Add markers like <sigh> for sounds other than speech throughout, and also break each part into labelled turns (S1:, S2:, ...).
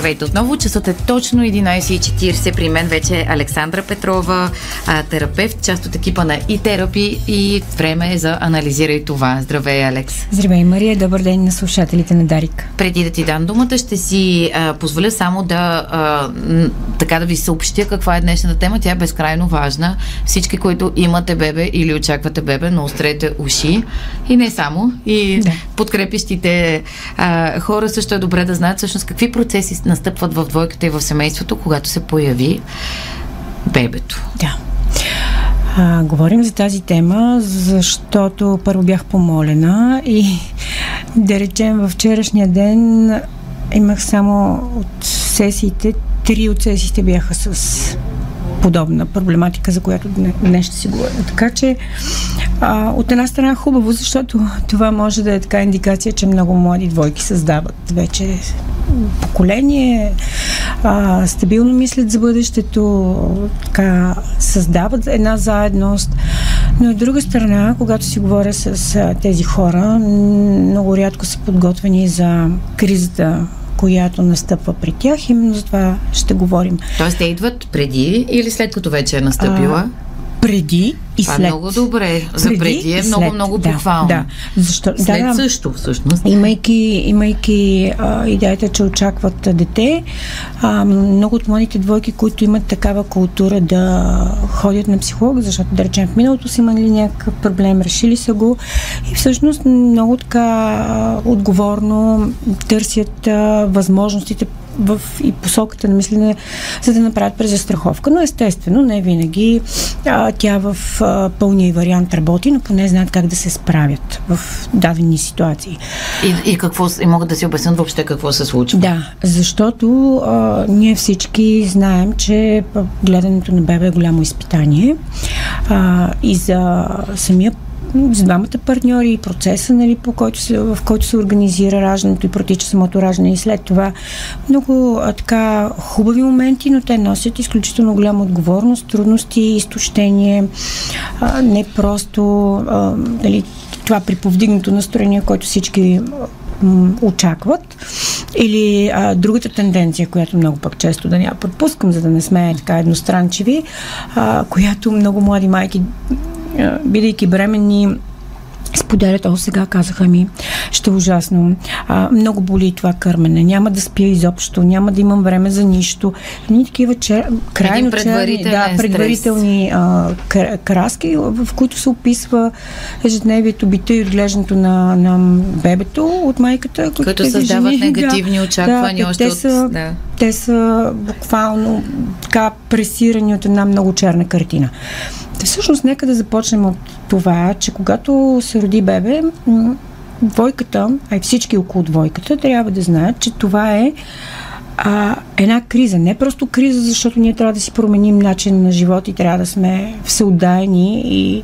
S1: Здравейте отново, часът е точно 11.40. При мен вече е Александра Петрова, терапевт, част от екипа на и терапи и време е за анализирай това. Здравей, Алекс.
S2: Здравей, Мария. Добър ден на слушателите на Дарик.
S1: Преди да ти дам думата, ще си а, позволя само да а, така да ви съобщя каква е днешната тема. Тя е безкрайно важна. Всички, които имате бебе или очаквате бебе, но острете уши. И не само. И да. подкрепящите а, хора също е добре да знаят всъщност какви процеси настъпват в двойката и в семейството, когато се появи бебето.
S2: Да. А, говорим за тази тема, защото първо бях помолена и да речем във вчерашния ден имах само от сесиите, три от сесиите бяха с подобна проблематика, за която днес ще си говорим. Така че а, от една страна хубаво, защото това може да е така индикация, че много млади двойки създават вече поколение, а, стабилно мислят за бъдещето, така, създават една заедност. Но от друга страна, когато си говоря с а, тези хора, много рядко са подготвени за кризата, която настъпва при тях. Именно за това ще говорим.
S1: Тоест те идват преди или след като вече е настъпила? А,
S2: преди и
S1: Това
S2: след.
S1: е много добре. За преди е много, много
S2: да,
S1: похвално.
S2: Да,
S1: Защо? След да, също, всъщност.
S2: Имайки, имайки а, идеята, че очакват дете, а, много от младите двойки, които имат такава култура да ходят на психолог, защото да речем в миналото си имали някакъв проблем, решили са го и всъщност много така отговорно търсят а, възможностите в и посоката на мислене, за да направят презастраховка. Но естествено, не винаги а, тя в а, пълния вариант работи, но поне знаят как да се справят в дадени ситуации.
S1: И, и какво и могат да си обяснят въобще какво се случва?
S2: Да, защото а, ние всички знаем, че гледането на бебе е голямо изпитание а, и за самия с двамата партньори процеса, нали, по който се, в който се организира раждането и протича самото раждане и след това много а, така хубави моменти, но те носят изключително голяма отговорност, трудности, изтощение, а, не просто а, нали, това при повдигнато настроение, което всички очакват. Или а, другата тенденция, която много пък често да няма пропускам, за да не сме така едностранчиви, а, която много млади майки бидейки бременни, споделят, о, сега казаха ми, ще е ужасно. А, много боли това кърмене. Няма да спя изобщо, няма да имам време за нищо. Ни такива че, крайно черни, да, предварителни а, краски, в, които се описва ежедневието, бита и отглеждането на, на бебето от майката.
S1: Които създават жени, <laughs> негативни да, очаквания
S2: да,
S1: още
S2: те са,
S1: от... Да.
S2: Те са буквално така пресирани от една много черна картина. Всъщност, нека да започнем от това, че когато се роди бебе, двойката, а и всички около двойката, трябва да знаят, че това е а, една криза. Не просто криза, защото ние трябва да си променим начин на живот и трябва да сме всеотдайни и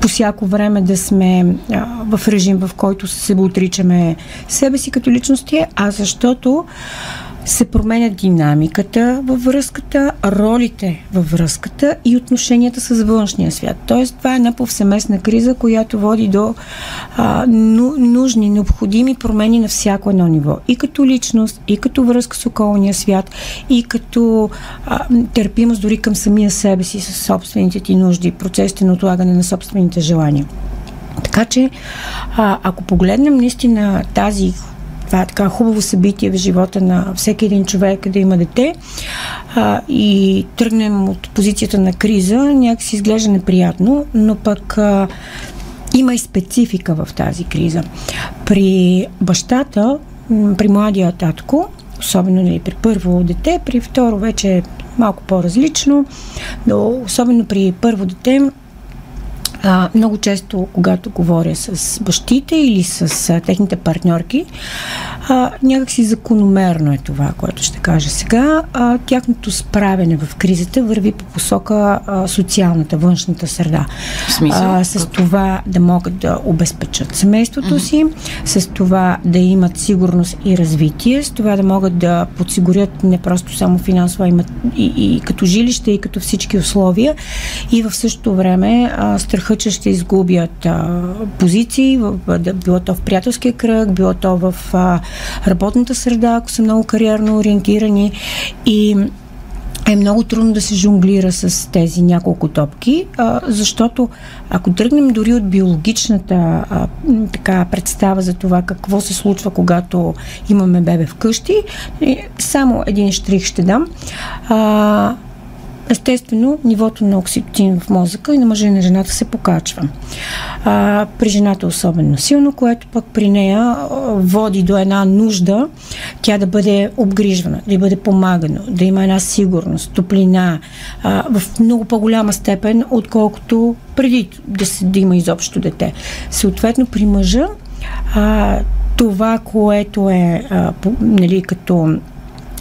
S2: по всяко време да сме а, в режим, в който се отричаме себе си като личности, а защото се променя динамиката във връзката, ролите във връзката и отношенията с външния свят. Тоест, това е една повсеместна криза, която води до а, ну, нужни, необходими промени на всяко едно ниво. И като личност, и като връзка с околния свят, и като а, търпимост дори към самия себе си, с собствените ти нужди, процесите на отлагане на собствените желания. Така че, а, ако погледнем наистина тази това е така хубаво събитие в живота на всеки един човек да има дете а, и тръгнем от позицията на криза, някакси изглежда неприятно, но пък а, има и специфика в тази криза. При бащата, при младия татко, особено нали, при първо дете, при второ вече е малко по-различно, но особено при първо дете а, много често, когато говоря с бащите или с а, техните партньорки, а, някакси закономерно е това, което ще кажа сега. А, тяхното справяне в кризата върви по посока а, социалната, външната среда.
S1: В смисъл?
S2: А, с това да могат да обезпечат семейството mm-hmm. си, с това да имат сигурност и развитие, с това да могат да подсигурят не просто само финансово, а имат и, и като жилище, и като всички условия. И в същото време а, страхът, че ще изгубят а, позиции, в, било то в приятелския кръг, било то в а, работната среда, ако са много кариерно ориентирани. И е много трудно да се жонглира с тези няколко топки, а, защото ако тръгнем дори от биологичната а, така представа за това какво се случва, когато имаме бебе вкъщи, само един штрих ще дам. А, естествено, нивото на окситоцин в мозъка и на мъжа и на жената се покачва. А, при жената особено силно, което пък при нея води до една нужда тя да бъде обгрижвана, да бъде помагана, да има една сигурност, топлина а, в много по-голяма степен, отколкото преди да, се, да има изобщо дете. Съответно, при мъжа а, това, което е а, нали, като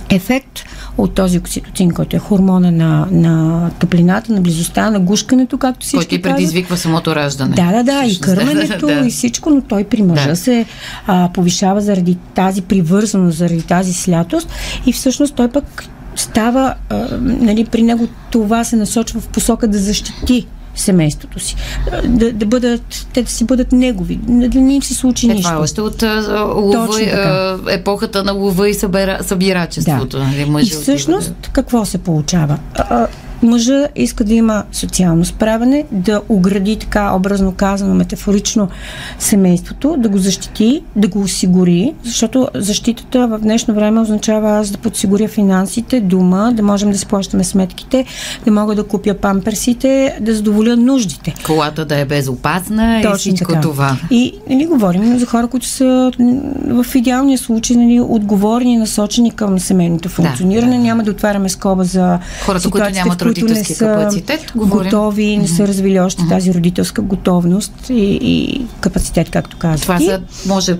S2: ефект от този окситоцин, който е хормона на, на топлината, на близостта, на гушкането, както всички
S1: Който и предизвиква казват. самото раждане.
S2: Да, да, да, и кърменето, да, <laughs> да. и всичко, но той при мъжа да. се а, повишава заради тази привързаност, заради тази слятост и всъщност той пък става, а, нали, при него това се насочва в посока да защити семейството си. Да, да бъдат, те да си бъдат негови, да не им се случи
S1: е,
S2: нищо.
S1: Това е още от лова, епохата на лова и събира, събирачеството.
S2: Да. Нали, и всъщност да какво се получава? Мъжа иска да има социално справяне, да огради така образно казано, метафорично семейството, да го защити, да го осигури, защото защитата в днешно време означава аз да подсигуря финансите, дума, да можем да си плащаме сметките, да мога да купя памперсите, да задоволя нуждите.
S1: Колата да е безопасна Точно и всичко така. това.
S2: И нали, говорим за хора, които са в идеалния случай нали, отговорни, насочени към семейното функциониране. Да, да. Няма да отваряме скоба за
S1: хората, които нямат които не са капацитет,
S2: готови, не са развили още mm-hmm. тази родителска готовност и, и капацитет, както казах.
S1: Това са, може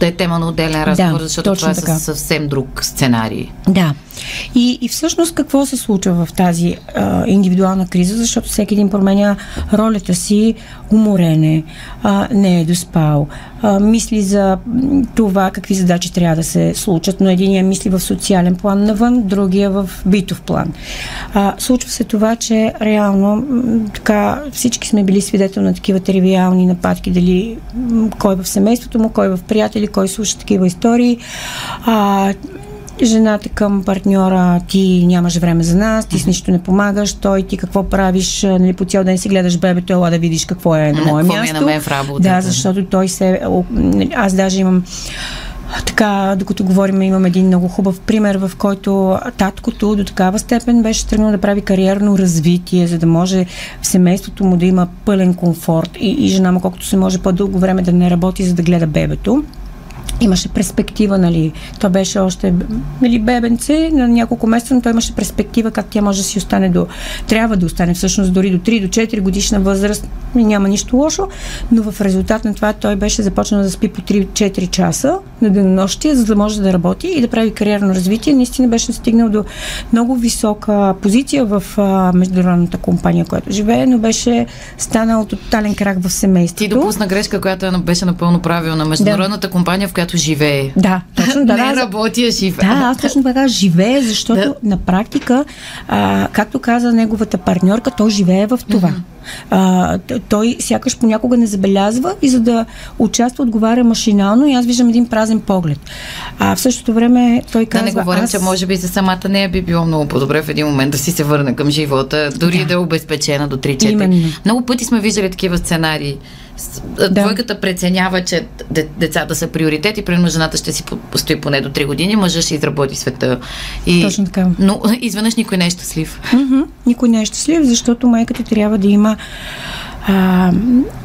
S1: да е тема на отделен разговор, да, защото това е съвсем друг сценарий.
S2: Да. И, и всъщност какво се случва в тази а, индивидуална криза, защото всеки един променя ролята си, уморене, а, не е доспал, а, мисли за това какви задачи трябва да се случат, но единия мисли в социален план навън, другия в битов план. А, случва се това, че реално така всички сме били свидетел на такива тривиални нападки, дали кой в семейството му, кой в приятели, кой слуша такива истории. А, жената към партньора, ти нямаш време за нас, ти с нищо не помагаш, той ти какво правиш, нали, по цял ден си гледаш бебето, ела да видиш какво е на мое място.
S1: Е на мен в работа,
S2: да, защото той се... Аз даже имам така, докато говорим, имам един много хубав пример, в който таткото до такава степен беше тръгнал да прави кариерно развитие, за да може в семейството му да има пълен комфорт и, и жена му колкото се може по-дълго време да не работи, за да гледа бебето имаше перспектива, нали, то беше още нали, бебенце, на няколко месеца, но той имаше перспектива как тя може да си остане до, трябва да остане всъщност дори до 3 до 4 годишна възраст, няма нищо лошо, но в резултат на това той беше започнал да спи по 3-4 часа на денонощие, за да може да работи и да прави кариерно развитие. Наистина беше стигнал до много висока позиция в а, международната компания, която живее, но беше станал тотален крак в семейството.
S1: Ти допусна грешка, която е беше напълно правилна. Международната да. компания, в която която живее.
S2: Да, точно
S1: да. <laughs> Не работи, а живее.
S2: Да, аз точно така живее, защото да. на практика, а, както каза неговата партньорка, той живее в това. Mm-hmm. А, той сякаш понякога не забелязва и за да участва, отговаря машинално и аз виждам един празен поглед. А в същото време той казва...
S1: Да не говорим, аз... че може би за самата нея би било много по-добре в един момент да си се върне към живота, дори да, да е обезпечена до 3-4. Много пъти сме виждали такива сценарии да. двойката преценява, че децата са приоритет и примерно жената ще си постои поне до 3 години, мъжът ще изработи света.
S2: И, Точно така.
S1: Но <laughs> изведнъж никой не е щастлив.
S2: Mm-hmm. Никой не е щастлив, защото майката трябва да има а,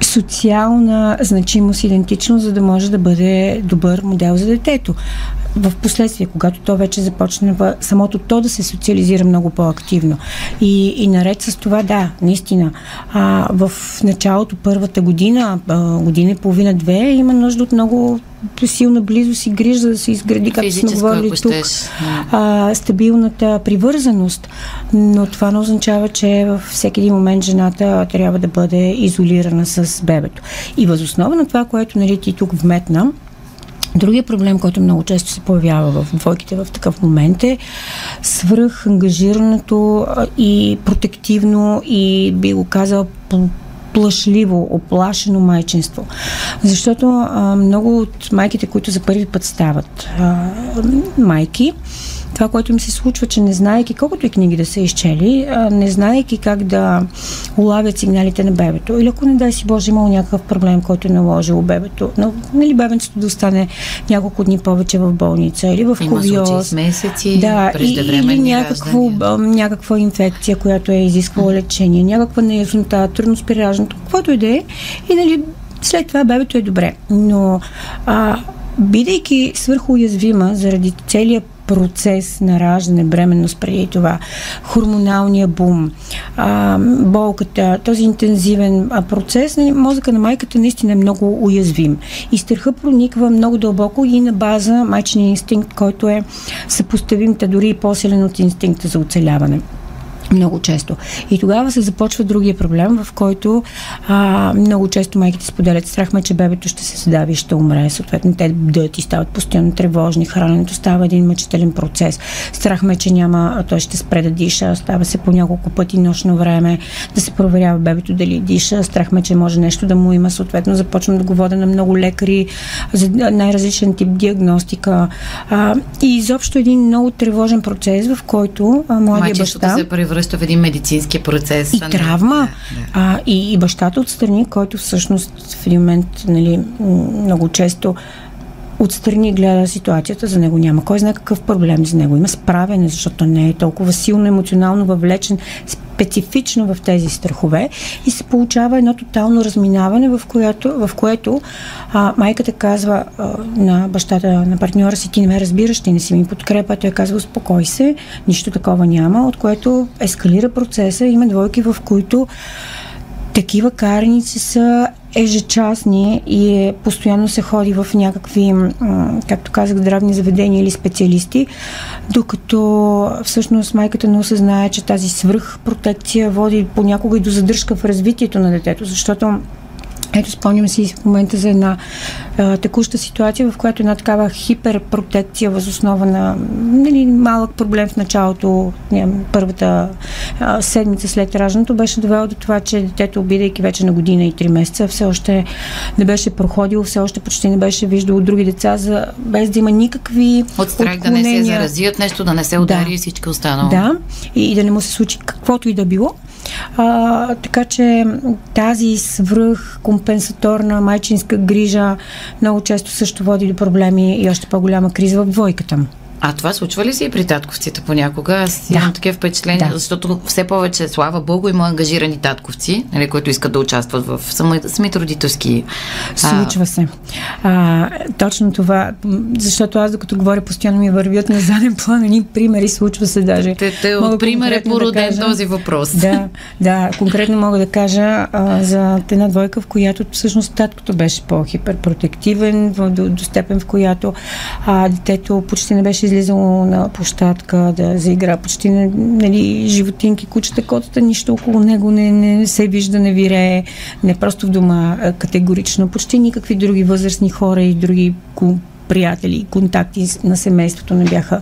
S2: социална значимост, идентичност, за да може да бъде добър модел за детето. В последствие, когато то вече започна самото то да се социализира много по-активно. И, и наред с това, да, наистина, а, в началото, първата година, а, година и половина, две, има нужда от много силна близост и грижа, да се изгради, както сме говорили тук, а, стабилната привързаност. Но това не означава, че във всеки един момент жената трябва да бъде изолирана с бебето. И възоснова на това, което нали, ти тук вметна, Другия проблем, който много често се появява в двойките в такъв момент е свръх ангажирането и протективно и би го казал плашливо, оплашено майчинство. Защото а, много от майките, които за първи път стават а, майки, това, което им се случва, че не знаеки, колкото и книги да са изчели, не знаеки как да улавят сигналите на бебето. Или ако не дай си Боже, имал някакъв проблем, който е наложил бебето. Но, нали, бебенцето да остане няколко дни повече в болница или в
S1: ковиоз. месеци,
S2: да, или някакво, някаква инфекция, която е изисквала лечение, някаква неяснота, трудност при раждането, каквото и да е. И нали, след това бебето е добре. Но а, бидейки свърхуязвима заради целият процес на раждане, бременност преди това, хормоналния бум, а, болката, този интензивен процес, нали, мозъка на майката наистина е много уязвим. И страха прониква много дълбоко и на база майчения инстинкт, който е съпоставим, дори и по-силен от инстинкта за оцеляване много често. И тогава се започва другия проблем, в който а, много често майките споделят страх ме, че бебето ще се задави и ще умре. Съответно, те дъят и стават постоянно тревожни. Храненето става един мъчителен процес. Страх ме, че няма, той ще спре да диша. Става се по няколко пъти нощно време да се проверява бебето дали диша. Страх ме, че може нещо да му има. Съответно, започвам да го водя на много лекари за най-различен тип диагностика. А, и изобщо един много тревожен процес, в който а, младия баща...
S1: се превръща превръща в един медицински процес.
S2: И травма. Да, да. А, и, и бащата отстрани, който всъщност в един момент нали, много често отстрани гледа ситуацията, за него няма кой знае какъв проблем за него. Има справяне, защото не е толкова силно емоционално въвлечен специфично в тези страхове и се получава едно тотално разминаване, в което, в което а, майката казва а, на бащата, на партньора си, ти не ме разбираш, ти не си ми подкрепа, той казва, успокой се, нищо такова няма, от което ескалира процеса. Има двойки, в които такива караници са ежечасни и постоянно се ходи в някакви, както казах, здравни заведения или специалисти, докато всъщност майката не осъзнае, че тази свръхпротекция води понякога и до задръжка в развитието на детето, защото ето спомням си в момента за една а, текуща ситуация, в която една такава хиперпротекция възоснова на нали, малък проблем в началото, не, първата а, седмица след раждането, беше довело до това, че детето, бидейки вече на година и три месеца, все още не беше проходило, все още почти не беше виждало други деца, за, без да има никакви
S1: От страх да не се зарази от нещо, да не се удари да. и всичко останало.
S2: Да, и, и да не му се случи каквото и да било. А, така че тази свръх компенсаторна майчинска грижа много често също води до проблеми и още по-голяма криза в двойката.
S1: А това случва ли се и при татковците понякога? Аз да. имам такива впечатления, да. защото все повече, слава Богу, има ангажирани татковци, нали, които искат да участват в самите родителски.
S2: Случва се. А, точно това, защото аз докато говоря, постоянно ми вървят на заден план ни примери, случва се даже.
S1: Те, те от пример е породен да кажа, този въпрос.
S2: Да, да, конкретно мога да кажа а, за една двойка, в която всъщност таткото беше по-хиперпротективен, до, до степен в която а, детето почти не беше излизало на площадка да заигра почти нали, животинки, кучета, котата, нищо около него не, не се вижда, не вирее, не просто в дома категорично. Почти никакви други възрастни хора и други приятели, контакти на семейството не бяха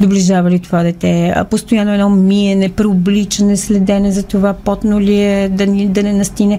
S2: доближавали това дете. Постоянно едно миене, преобличане, следене за това потно ли е, да, да не настине.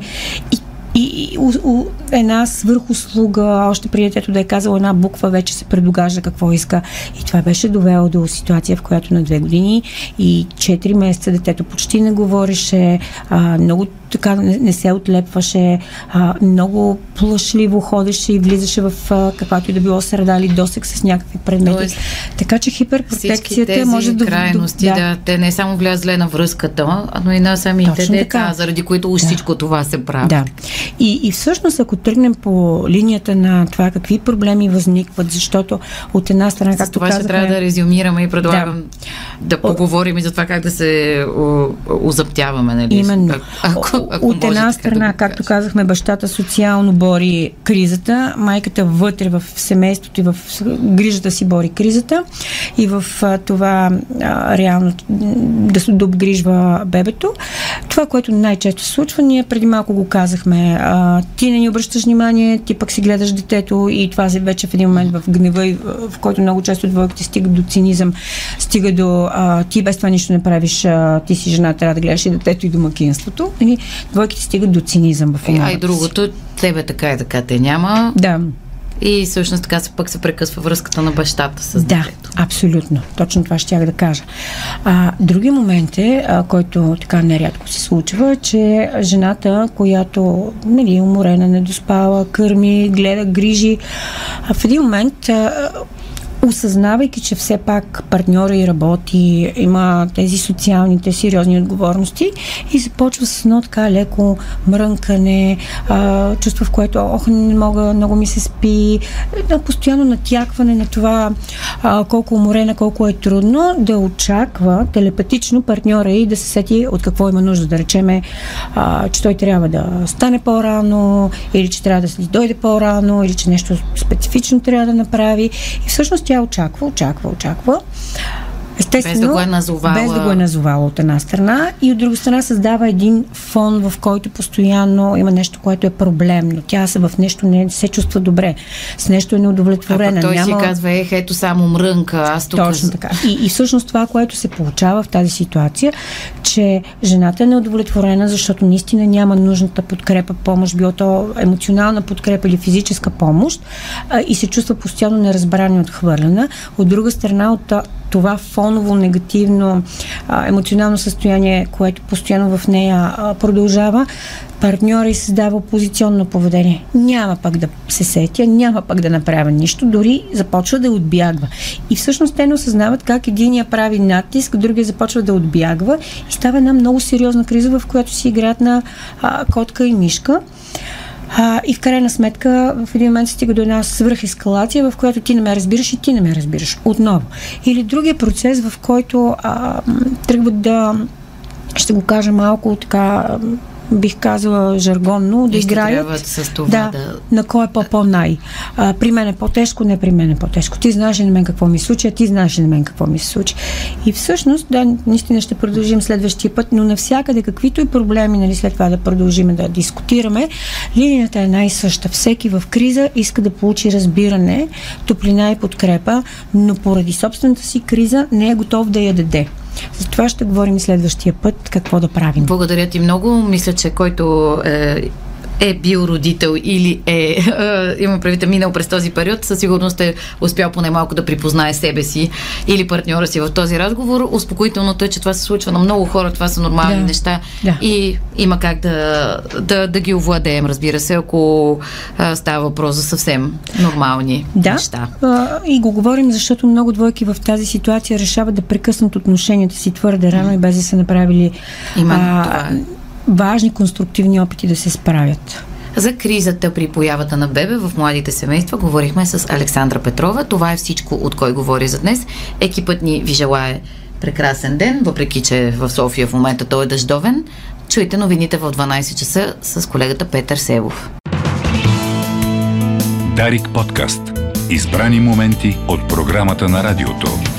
S2: И и, и у, у, една свърхуслуга, още преди детето да е казала една буква, вече се предогажда какво иска. И това беше довело до ситуация, в която на две години и 4 месеца детето почти не говореше, а, много така не, не се отлепваше, а, много плашливо ходеше и влизаше в а, каквато и да било среда или досек с някакви предмети. Тоест, така че хиперпротекцията
S1: тези
S2: може да...
S1: крайности, да. да, те не само влияят зле на връзката, но и на самите Точно деца, така. заради които да. всичко това се прави.
S2: Да. И, И, и всъщност, ако тръгнем по линията на това какви проблеми възникват, защото от една страна, както
S1: това
S2: казахме...
S1: ще трябва да резюмираме и предлагам да, да поговорим и за това как да се озаптяваме. Нали?
S2: Именно. Ако, ако от една страна, да както казахме, бащата социално бори кризата, майката вътре в семейството и в грижата си бори кризата и в това а, реално да се обгрижва бебето. Това, което най-често се случва, ние преди малко го казахме. А, ти не ни обръщаш внимание, ти пък си гледаш детето и това вече в един момент в гнева, в който много често двойките стига до цинизъм, стига до а, ти без това нищо не правиш, а, ти си жена, трябва да гледаш и детето и домакинството. И двойките стигат до цинизъм в
S1: е, А и другото, тебе така и така те няма.
S2: Да.
S1: И всъщност така се пък се прекъсва връзката на бащата с
S2: да, детето. абсолютно. Точно това ще да кажа. А, други момент е, а, който така нерядко се случва, че жената, която нали, е уморена, недоспала, кърми, гледа, грижи, а в един момент а, осъзнавайки, че все пак партньора и работи, има тези социалните сериозни отговорности и започва с едно така леко мрънкане, а, чувство в което ох, не мога, много ми се спи, на постоянно натякване на това а, колко уморена, колко е трудно, да очаква телепатично партньора и да се сети от какво има нужда. Да речеме, а, че той трябва да стане по-рано, или че трябва да дойде по-рано, или че нещо специфично трябва да направи. И всъщност тя очаква, очаква, очаква.
S1: Естествено, без да го е назовала.
S2: Без да го е назовала от една страна и от друга страна създава един фон, в който постоянно има нещо, което е проблемно. Тя се в нещо не се чувства добре, с нещо е неудовлетворена.
S1: А той няма... си казва, ех, ето само мрънка, аз тук...
S2: Точно така. И, и всъщност това, което се получава в тази ситуация, че жената е неудовлетворена, защото наистина няма нужната подкрепа, помощ, било то емоционална подкрепа или физическа помощ и се чувства постоянно неразбрана и отхвърлена. От друга страна, от това фоново негативно а, емоционално състояние, което постоянно в нея а, продължава, партньора и създава опозиционно поведение. Няма пък да се сетя, няма пък да направя нищо, дори започва да отбягва. И всъщност те не осъзнават как единия прави натиск, другия започва да отбягва и става една много сериозна криза, в която си играят на а, котка и мишка. А, и в крайна сметка в един момент стига до една свръхескалация, в която ти не ме разбираш и ти не ме разбираш. Отново. Или другия процес, в който а, тръгват да ще го кажа малко така бих казала жаргонно, да играят.
S1: с това
S2: да, да... на кой е по-по-най. А, при мен е по-тежко, не при мен е по-тежко. Ти знаеш на мен какво ми се случи, а ти знаеш на мен какво ми се случи. И всъщност, да, наистина ще продължим следващия път, но навсякъде, каквито и проблеми, нали, след това да продължим да дискутираме, линията е най-съща. Всеки в криза иска да получи разбиране, топлина и подкрепа, но поради собствената си криза не е готов да я даде. За това ще говорим следващия път какво да правим.
S1: Благодаря ти много. Мисля, че който е, е бил родител или е, <laughs> е има правите, минал през този период, със сигурност е успял поне малко да припознае себе си или партньора си в този разговор. Успокоителното е, че това се случва на много хора, това са нормални да, неща да. и има как да, да, да ги овладеем, разбира се, ако а, става въпрос за съвсем нормални
S2: да,
S1: неща.
S2: А, и го говорим, защото много двойки в тази ситуация решават да прекъснат отношенията си твърде рано и без да са направили
S1: Именно а, това е
S2: важни конструктивни опити да се справят.
S1: За кризата при появата на бебе в младите семейства говорихме с Александра Петрова. Това е всичко, от кой говори за днес. Екипът ни ви желая прекрасен ден, въпреки че в София в момента той е дъждовен. Чуйте новините в 12 часа с колегата Петър Севов.
S3: Дарик подкаст. Избрани моменти от програмата на радиото.